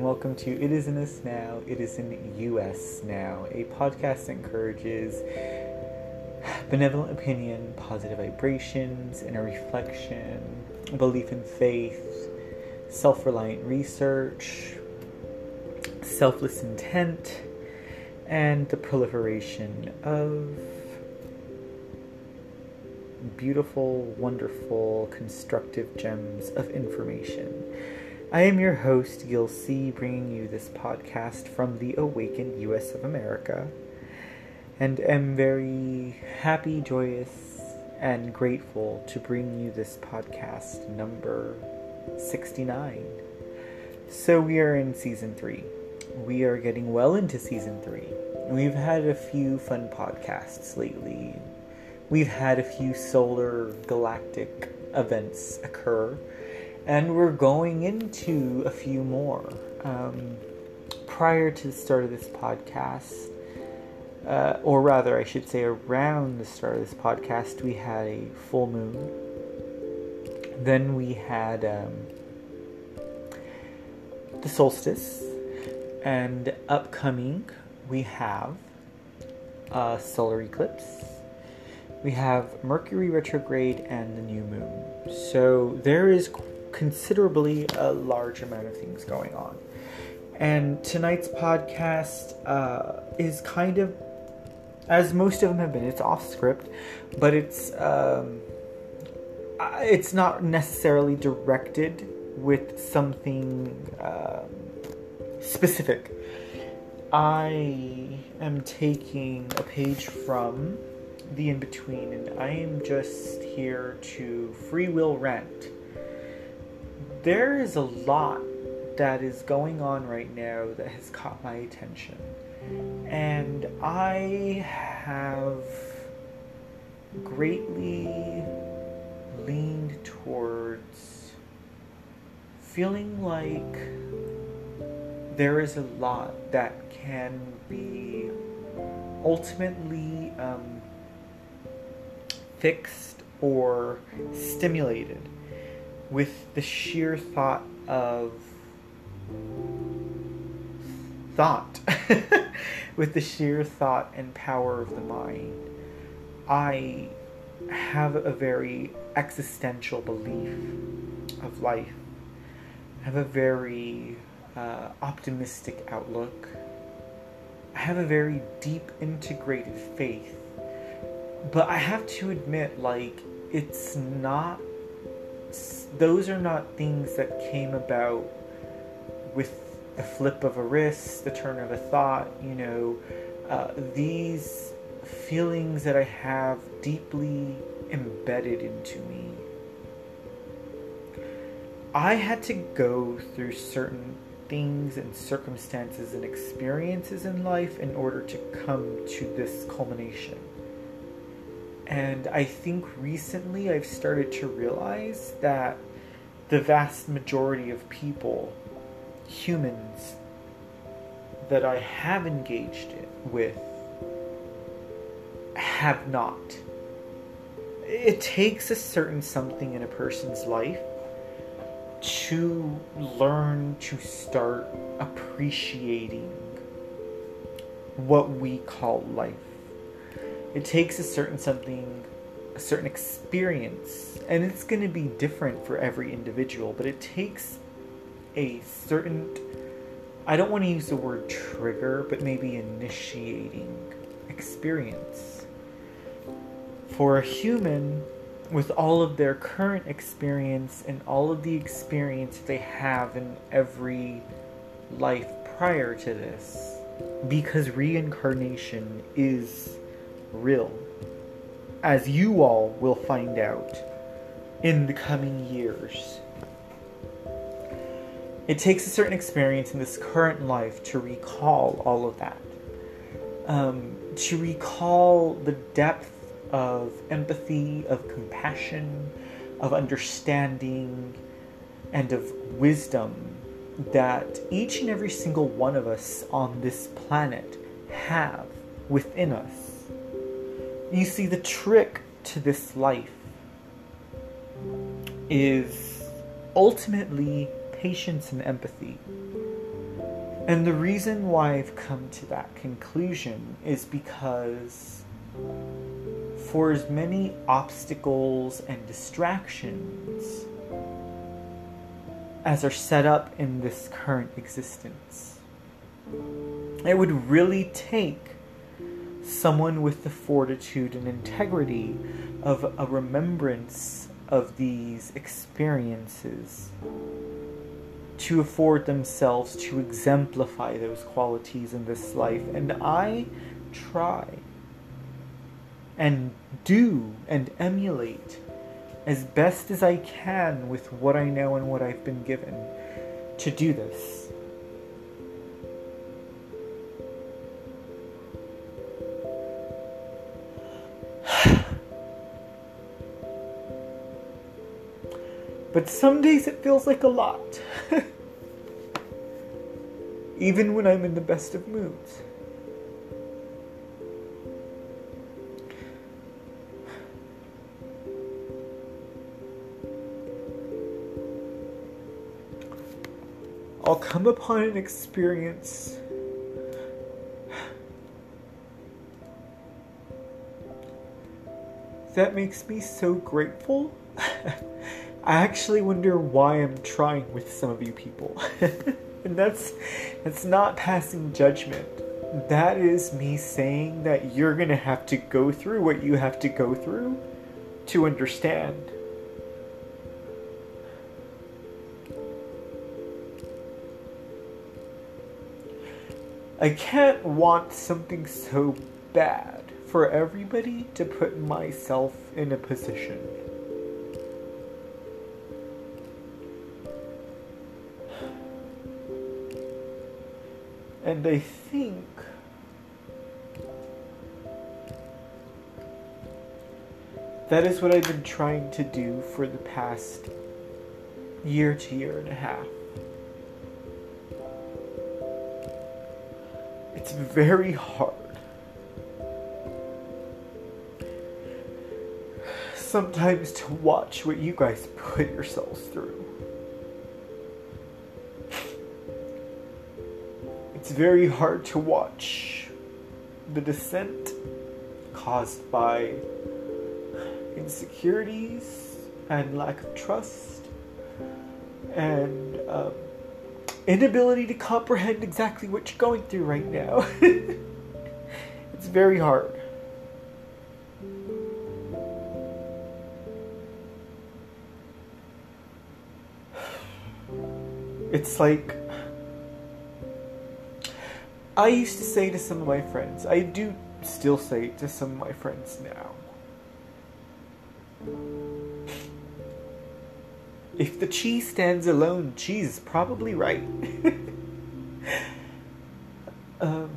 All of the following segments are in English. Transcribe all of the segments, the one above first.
And welcome to It Is in Us Now, It Is in US Now, a podcast that encourages benevolent opinion, positive vibrations, inner reflection, belief in faith, self reliant research, selfless intent, and the proliferation of beautiful, wonderful, constructive gems of information. I am your host, Gil C., bringing you this podcast from the Awakened US of America, and am very happy, joyous, and grateful to bring you this podcast number 69. So, we are in season three. We are getting well into season three. We've had a few fun podcasts lately. We've had a few solar galactic events occur and we're going into a few more. Um, prior to the start of this podcast, uh, or rather, I should say, around the start of this podcast, we had a full moon. Then we had um, the solstice, and upcoming we have a solar eclipse. We have Mercury retrograde and the new moon. So there is considerably a large amount of things going on. And tonight's podcast uh, is kind of, as most of them have been, it's off script, but it's um, it's not necessarily directed with something um, specific. I am taking a page from the in between, and I am just here to free will rant there is a lot that is going on right now that has caught my attention. And I have greatly leaned towards feeling like there is a lot that can be ultimately um, fixed or stimulated with the sheer thought of thought, with the sheer thought and power of the mind, I have a very existential belief of life. I have a very uh, optimistic outlook. I have a very deep integrated faith. But I have to admit, like, it's not those are not things that came about with the flip of a wrist, the turn of a thought, you know. Uh, these feelings that I have deeply embedded into me. I had to go through certain things and circumstances and experiences in life in order to come to this culmination. And I think recently I've started to realize that the vast majority of people, humans, that I have engaged with have not. It takes a certain something in a person's life to learn to start appreciating what we call life it takes a certain something a certain experience and it's going to be different for every individual but it takes a certain i don't want to use the word trigger but maybe initiating experience. For a human with all of their current experience and all of the experience they have in every life prior to this because reincarnation is real, as you all will find out in the coming years. It takes a certain experience in this current life to recall all of that. Um, to recall the depth of empathy, of compassion, of understanding, and of wisdom that each and every single one of us on this planet have within us. You see, the trick to this life is ultimately patience and empathy. And the reason why I've come to that conclusion is because for as many obstacles and distractions as are set up in this current existence, it would really take someone with the fortitude and integrity of a remembrance of these experiences to afford themselves to exemplify those qualities in this life. And I try and do and emulate as best as I can with what I know and what I've been given to do this. But some days it feels like a lot. Even when I'm in the best of moods. I'll come upon an experience that makes me so grateful. I actually wonder why I'm trying with some of you people. and that's that's not passing judgment. That is me saying that you're going to have to go through what you have to go through to understand. I can't want something so bad for everybody to put myself in a position. And I think that is what I've been trying to do for the past year to year and a half. It's very hard. Sometimes to watch what you guys put yourselves through. It's very hard to watch the descent caused by insecurities and lack of trust and um, inability to comprehend exactly what you're going through right now. it's very hard. It's like I used to say to some of my friends, I do still say to some of my friends now. If the cheese stands alone, cheese is probably right. um,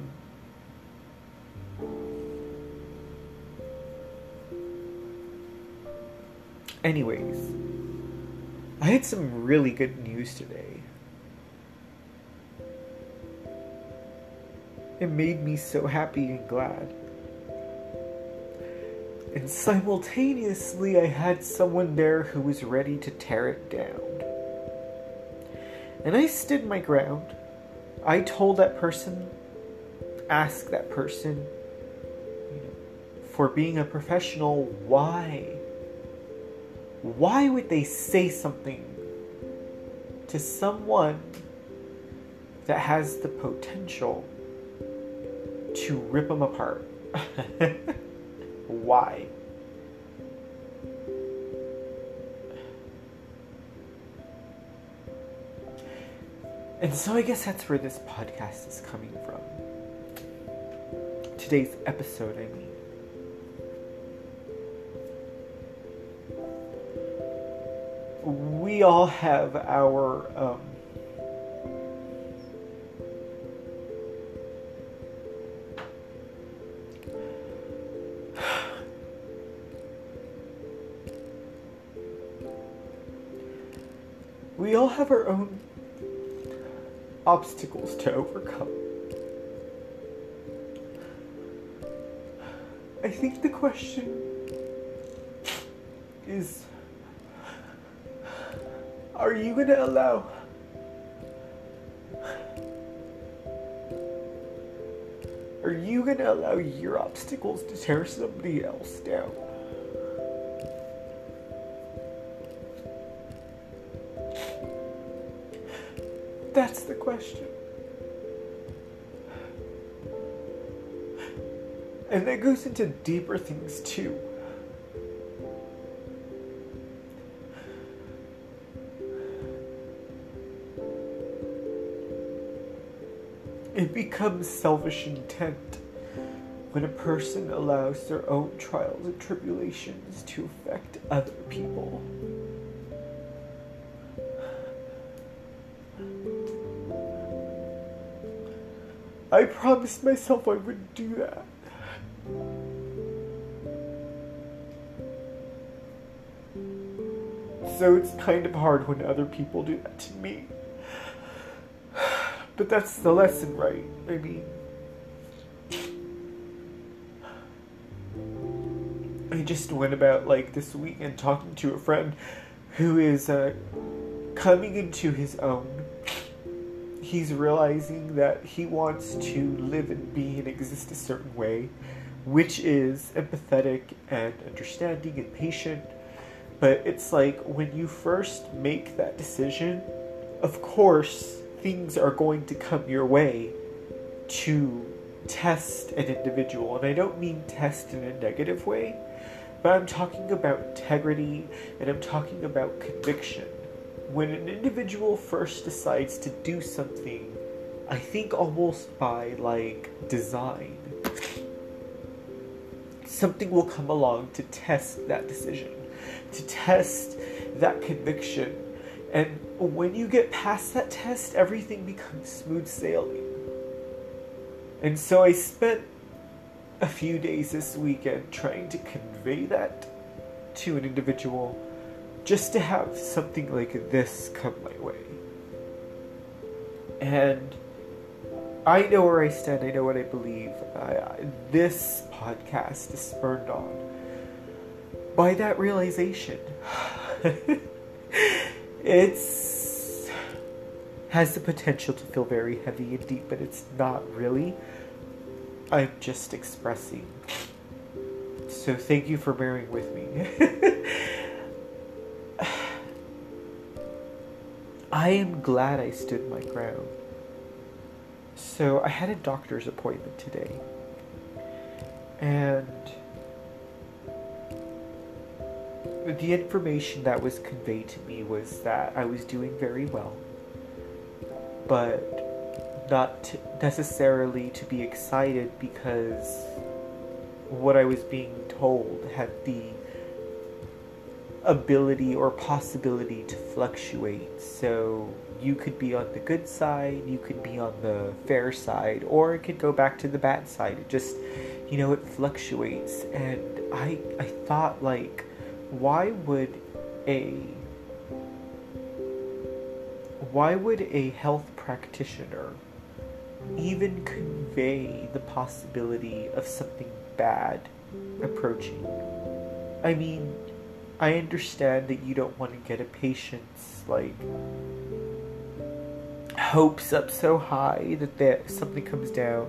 anyways, I had some really good news today. It made me so happy and glad. And simultaneously, I had someone there who was ready to tear it down. And I stood my ground. I told that person, ask that person, you know, for being a professional, why? Why would they say something to someone that has the potential to rip them apart. Why? And so I guess that's where this podcast is coming from. Today's episode, I mean. We all have our um, we all have our own obstacles to overcome. I think the question is are you going to allow Are you gonna allow your obstacles to tear somebody else down? The question. And that goes into deeper things too. It becomes selfish intent when a person allows their own trials and tribulations to affect other people. I promised myself I wouldn't do that. So it's kind of hard when other people do that to me. But that's the lesson, right? I mean, I just went about like this weekend talking to a friend who is uh, coming into his own. He's realizing that he wants to live and be and exist a certain way, which is empathetic and understanding and patient. But it's like when you first make that decision, of course, things are going to come your way to test an individual. And I don't mean test in a negative way, but I'm talking about integrity and I'm talking about conviction. When an individual first decides to do something, I think almost by like design, something will come along to test that decision, to test that conviction. And when you get past that test, everything becomes smooth sailing. And so I spent a few days this weekend trying to convey that to an individual just to have something like this come my way. And I know where I stand, I know what I believe. I, this podcast is spurned on by that realization. it's has the potential to feel very heavy and deep, but it's not really. I'm just expressing. So thank you for bearing with me. I am glad I stood my ground. So I had a doctor's appointment today. And the information that was conveyed to me was that I was doing very well, but not necessarily to be excited because what I was being told had the ability or possibility to fluctuate. So you could be on the good side, you could be on the fair side, or it could go back to the bad side. It just, you know, it fluctuates. And I, I thought like, why would a why would a health practitioner even convey the possibility of something bad approaching? I mean, I understand that you don't want to get a patient's like hopes up so high that that something comes down,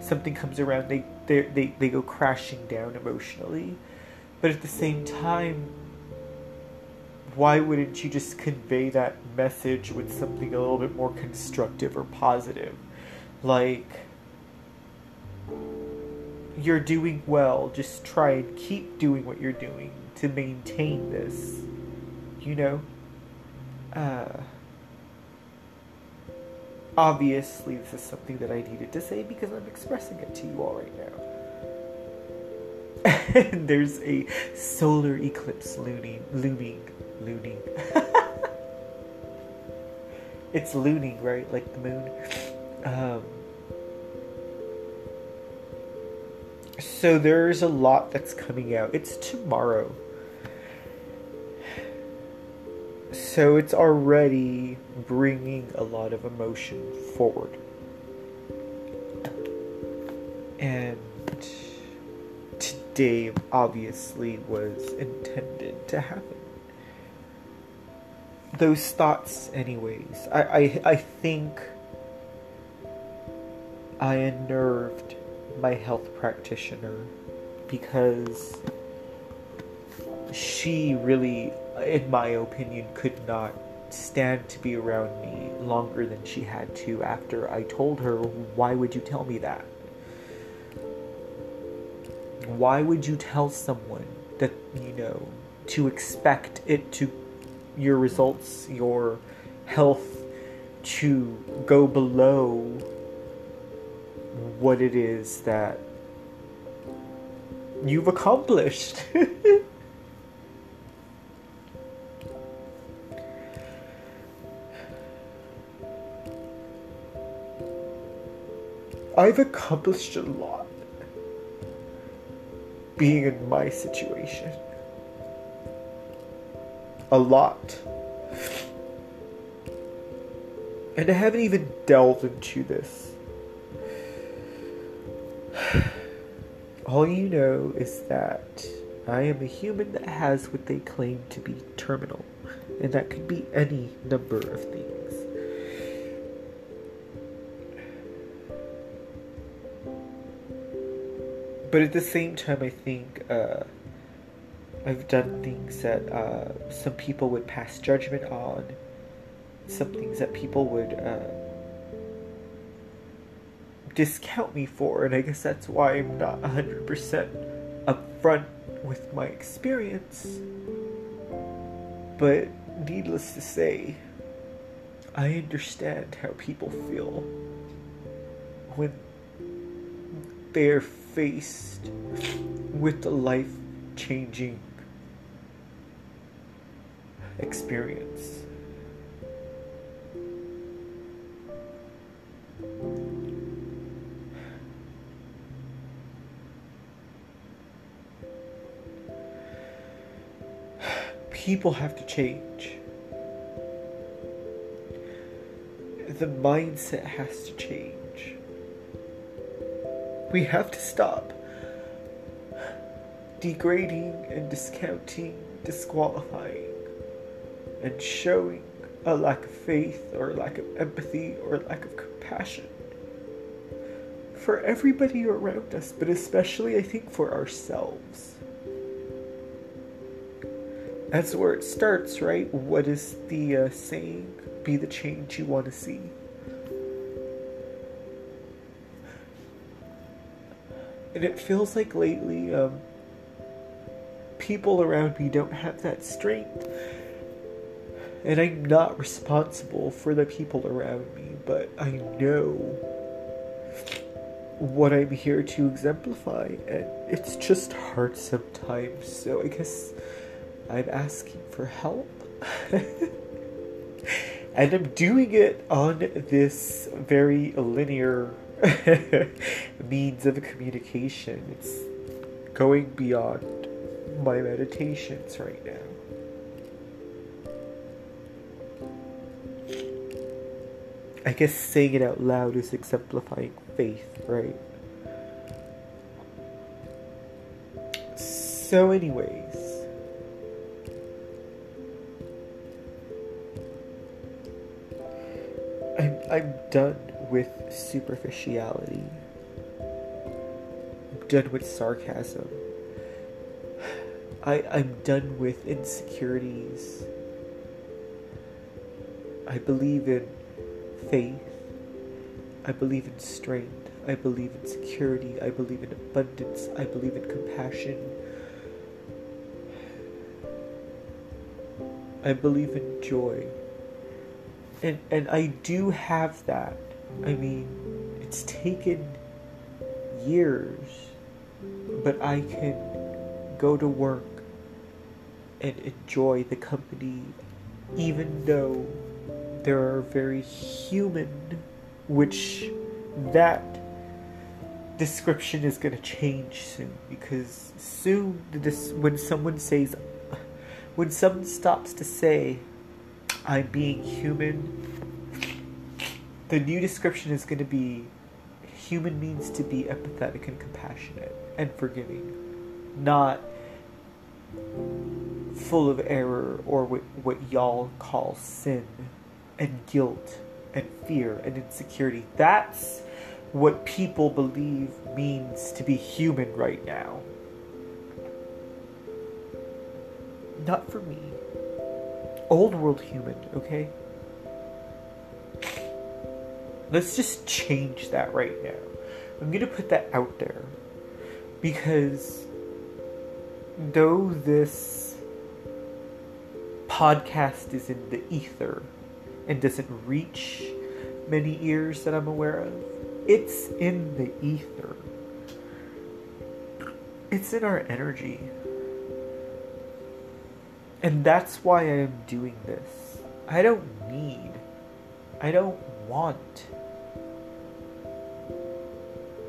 something comes around, they they they, they go crashing down emotionally. But at the same time, why wouldn't you just convey that message with something a little bit more constructive or positive? Like, you're doing well, just try and keep doing what you're doing to maintain this. You know? Uh, obviously, this is something that I needed to say because I'm expressing it to you all right now. there's a solar eclipse looming, looming, looming. it's looning, right? Like the moon. Um, so there's a lot that's coming out. It's tomorrow. So it's already bringing a lot of emotion forward. And today obviously was intended to happen. Those thoughts, anyways. I, I, I think I unnerved my health practitioner because she really, in my opinion, could not stand to be around me longer than she had to after I told her, Why would you tell me that? Why would you tell someone that, you know, to expect it to, your results, your health to go below what it is that you've accomplished? I've accomplished a lot being in my situation. A lot. And I haven't even delved into this. All you know is that I am a human that has what they claim to be terminal, and that could be any number of things. But at the same time, I think uh, I've done things that uh, some people would pass judgment on, some things that people would uh, discount me for, and I guess that's why I'm not 100% upfront with my experience. But needless to say, I understand how people feel when they're faced with the life changing experience. People have to change. The mindset has to change we have to stop degrading and discounting, disqualifying, and showing a lack of faith or a lack of empathy or a lack of compassion for everybody around us, but especially, I think, for ourselves. That's where it starts, right? What is the uh, saying? Be the change you want to see. And it feels like lately, um, people around me don't have that strength. And I'm not responsible for the people around me, but I know what I'm here to exemplify, and it's just hard sometimes. So I guess I'm asking for help. and I'm doing it on this very linear means of communication. It's going beyond my meditations right now. I guess saying it out loud is exemplifying faith, right? So, anyways, I'm, I'm done with superficiality. I'm done with sarcasm. I, I'm done with insecurities. I believe in faith. I believe in strength. I believe in security. I believe in abundance. I believe in compassion. I believe in joy. And and I do have that. I mean, it's taken years, but I can go to work and enjoy the company, even though there are very human, which that description is going to change soon because soon this when someone says when someone stops to say i'm being human the new description is going to be human means to be empathetic and compassionate and forgiving, not full of error or what, what y'all call sin and guilt and fear and insecurity. That's what people believe means to be human right now. Not for me. Old world human, okay? Let's just change that right now. I'm gonna put that out there because though this podcast is in the ether and doesn't reach many ears that I'm aware of, it's in the ether. It's in our energy. And that's why I am doing this. I don't need, I don't want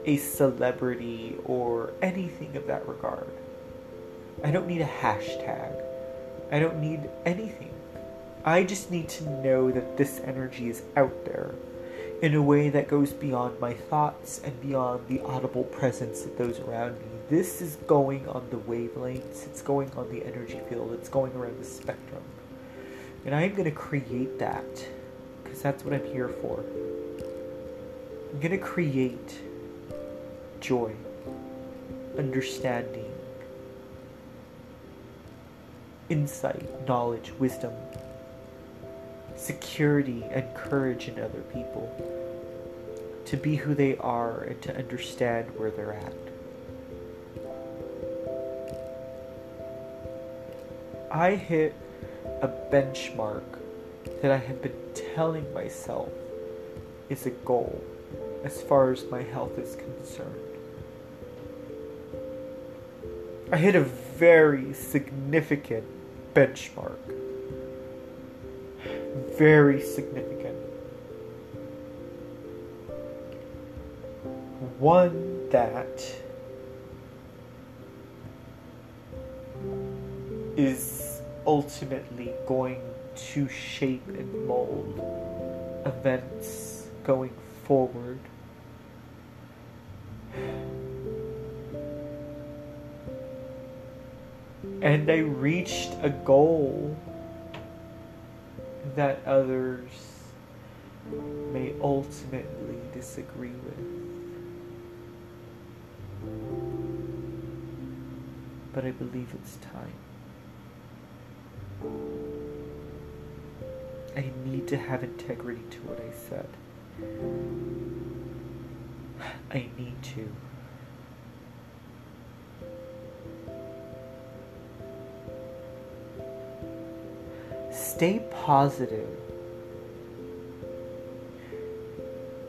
a celebrity or anything of that regard. I don't need a hashtag. I don't need anything. I just need to know that this energy is out there in a way that goes beyond my thoughts and beyond the audible presence of those around me. This is going on the wavelengths, it's going on the energy field, it's going around the spectrum. And I am going to create that because that's what I'm here for. I'm going to create joy, understanding, insight, knowledge, wisdom, security, and courage in other people to be who they are and to understand where they're at. I hit a benchmark that I have been telling myself is a goal as far as my health is concerned. I hit a very significant benchmark. Very significant. One that is ultimately going to shape and mold events going forward. And I reached a goal that others may ultimately disagree with. But I believe it's time. I need to have integrity to what I said. I need to. Stay positive.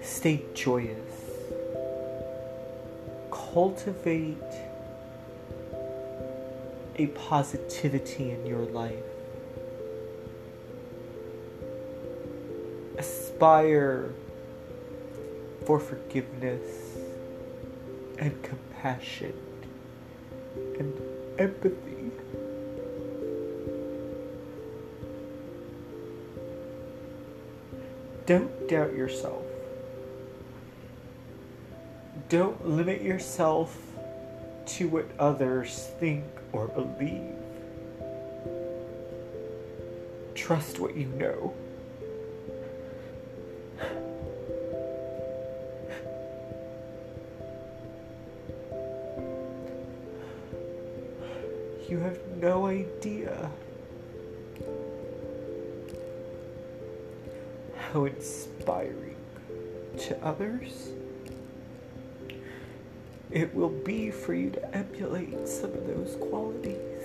Stay joyous. Cultivate a positivity in your life. Aspire for forgiveness and compassion and empathy. Don't doubt yourself. Don't limit yourself to what others think or believe. Trust what you know. You have no idea how inspiring to others it will be for you to emulate some of those qualities.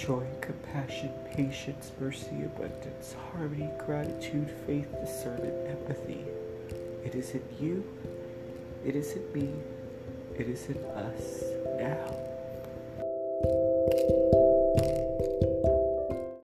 joy, compassion, patience, mercy, abundance, harmony, gratitude, faith, discernment, empathy. It is in you, it is in me, it is in us now.